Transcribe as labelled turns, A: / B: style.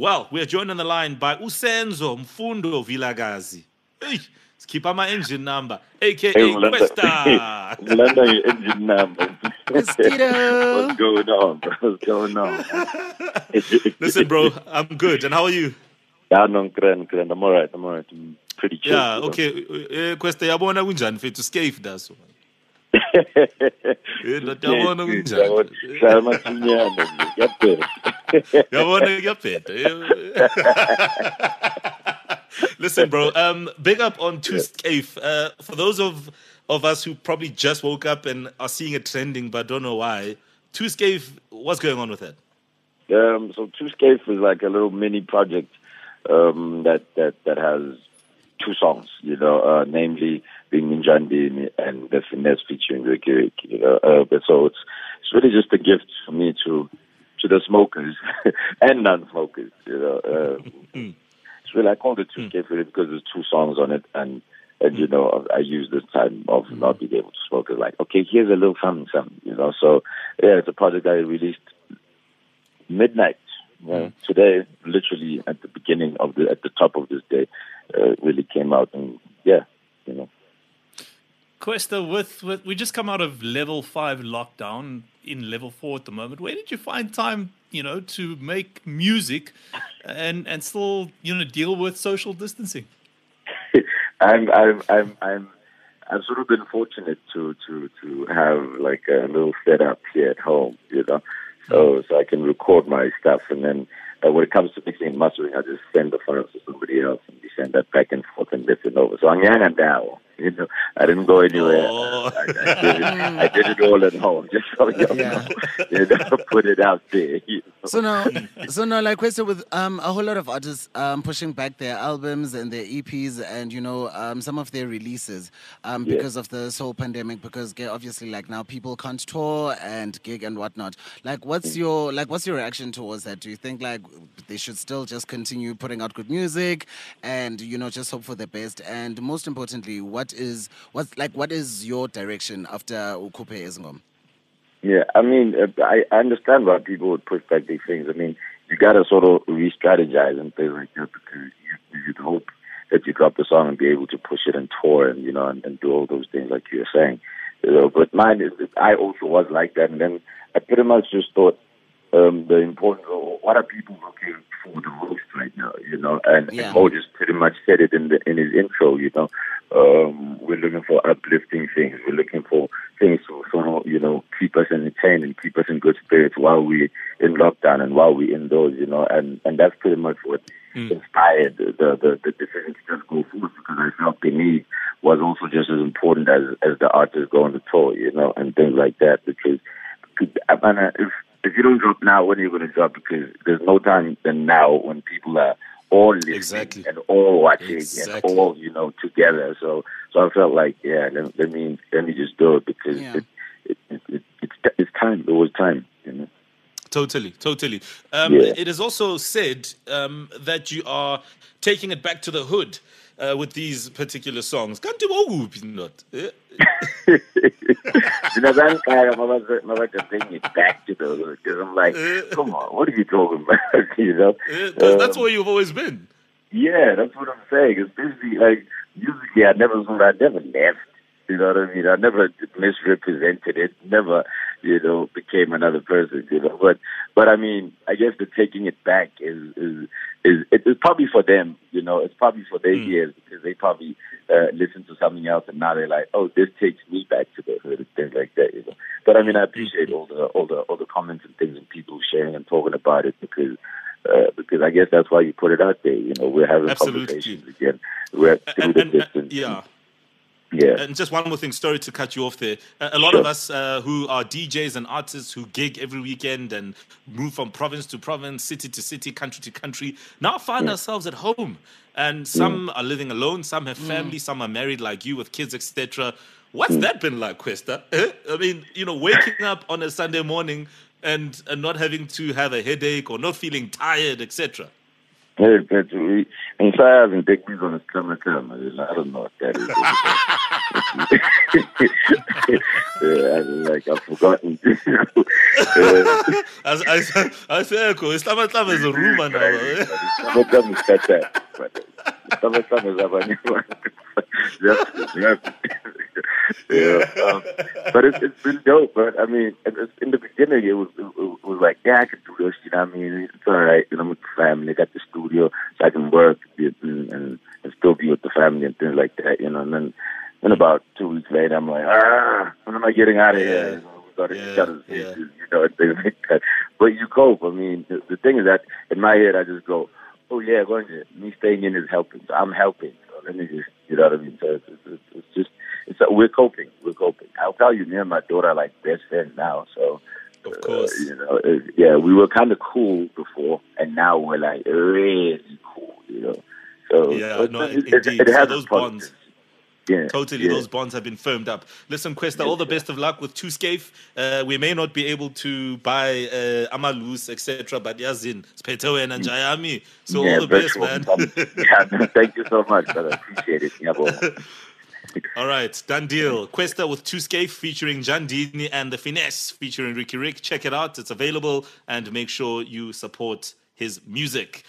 A: Well, we are joined on the line by Usenzo Mfundo Vilakazi. Hey, keep on my engine number, aka
B: Hey, Mlanda.
A: Kwesta.
B: Mlanda, your engine number. What's going on, bro? What's going on?
A: Listen, bro, I'm good. And how are you?
B: Yeah, no, grand, grand. I'm all right. I'm all right. I'm pretty chill.
A: Yeah,
B: you know.
A: okay. Uh, Kwesta, yabona kunjani mfethu scave daso. Eh, ndoda, yabona kunjani?
B: Shaya masinyane, ngiyabheka.
A: Yabona kuyabheda. Listen, bro. Um, big up on Two. Uh, for those of of us who probably just woke up and are seeing it trending but don't know why, Two Skeif, what's going on with it?
B: Um, so Two Skeif is like a little mini project um, that that that has two songs, you know, uh, namely being in Minjandi and the finesse featuring Riky Rick, you know. Uh, but so it's it's really just a gift for me to to the smokers and non-smokers, you know. Uh, it's really I called it Two Skeif really because there's two songs on it and. And you know, I use this time of not being able to smoke. It's like, okay, here's a little something, something, you know. So, yeah, it's a project I released midnight uh, today, literally at the beginning of the at the top of this day, uh, really came out and yeah, you know.
C: Kwesta, with, with we just come out of level five lockdown in level four at the moment. Where did you find time, you know, to make music and and still, you know, deal with social distancing?
B: I'm I'm I'm I'm I've sort of been fortunate to to to have like a little setup here at home, you know, so so I can record my stuff and then. Uh, when it comes to mixing and mastering, I just send the files to somebody else and we send that back and forth and listen over. So I'm now, you know, I didn't go anywhere.
A: Oh.
B: I, I, did it, I did it all at home, just so you
D: Yeah.
B: know, you know, put it out there. you know.
D: So now, so now, like question with um a whole lot of artists um pushing back their albums and their EPs and you know um some of their releases um
B: Yeah.
D: because of this whole pandemic because obviously like now people can't tour and gig and whatnot. Like, what's your like what's your reaction towards that? Do you think like they should still just continue putting out good music and you know just hope for the best? And most importantly, what is what's like what is your direction after Ukupe Ezngom?
B: Yeah, I mean, I, I understand why people would push back these things. I mean, you got to sort of re-strategize and things like that because you, you'd hope that you drop the song and be able to push it and tour and you know and, and do all those things like you were saying. You know, but mine is I also was like that, and then I pretty much just thought um, the importance of what are people looking for the most right now, you know, and,
D: Yeah.
B: and Mo just pretty much said it in the in his intro, you know. Um, we're looking for uplifting things. We're looking for things to sort of, you know, keep us entertained and keep us in good spirits while we're in lockdown and while we're indoors, you know, and, and that's pretty much what inspired the, the, the decision to just go forward because I felt the need was also just as important as, as the artists going to tour, you know, and things like that because, because I mean, if, if you don't drop now, when are you going to drop? Because there's no time than now when people are all listening
A: Exactly.
B: and all watching
A: Exactly.
B: and all you know together. So so I felt like yeah, let, let me let me just do it because
D: Yeah.
B: it, it, it, it, it's it's time. It was time. You know.
A: Totally, totally. Um,
B: Yeah.
A: It is also said um, that you are taking it back to the hood uh, with these particular songs. Can't do okuphi not. Eh?
B: you know, I'm about to, I'm about to bring it back to the because I'm like, come on, what are you talking about? you know,
A: Eh, that's-
B: Um,
A: where you've always been.
B: Yeah, that's what I'm saying. it's basically like musically, I never thought I never left. You know what I mean? I never misrepresented it. Never, you know, became another person. You know, but but I mean, I guess the taking it back is is is it- it's probably for them. You know, it's probably for their ears because they probably uh, listen to something else and now they're like, oh, this takes me back to the hood and things like that. You know, but I mean, I appreciate all the all the all the comments and things and people sharing and talking about it because. Uh, because I guess that's why you put it out there. You know, we're having
A: Absolutely.
B: conversations again. We're through
A: And,
B: the
A: and, uh,
B: distance.
A: yeah.
B: Yeah.
A: And just one more thing, sorry to cut you off there. Uh, a lot of us uh, who are DJs and artists who gig every weekend and move from province to province, city to city, country to country, now find ourselves at home. And some are living alone, some have family, some are married like you with kids, etc. What's that been like, Kwesta? Eh? I mean, you know, waking up on a Sunday morning and, and not having to have a headache or not feeling tired, etc.
B: Hey, but we, and size and big on the stomach, I don't know what that is. yeah, like I've forgotten.
A: asekho isihlamahlama is a rumor now. eh?
B: Sometimes it's got that. But sometimes it's abanye abantu. Yeah, um, but it's, it's been dope. But I mean, it, it's, in the beginning, it was it, was like, yeah, I can do this. You know, what I mean, it's all right. You know, I'm with the family. I got the studio, so I can work and, and, and still be with the family and things like that. You know, and then then about two weeks later, I'm like, ah, when am I getting out of here? You know, we got to
A: Yeah,
B: each other's
A: yeah.
B: faces, you know, things like that. But you cope. I mean, the, the thing is that in my head, I just go, oh yeah, going to me staying in is helping. So I'm helping. So let me just, you know what I mean? So it's we're coping. We're coping. I'll tell you, me and my daughter are like best friends now. So
A: Of
B: uh,
A: course.
B: you know, it, yeah, we were kind of cool before, and now we're like really cool. You know, so
A: Yeah, no,
B: it, it,
A: indeed.
B: it
A: So
B: has
A: those bonds-
B: Yeah,
A: Totally,
B: yeah.
A: those bonds have been firmed up. Listen, Kwesta, all the best of luck with 2 Skeif. Uh, we may not be able to buy uh, Amalus, etc., but yazin, Spetoe and Njayami. So
B: yeah,
A: all the best, man.
B: yeah, thank you so much, brother. Appreciate it.
A: All right, done deal. Kwesta with 2 Skeif featuring Njandini and The Finesse featuring Riky Rick. Check it out, it's available, and make sure you support his music.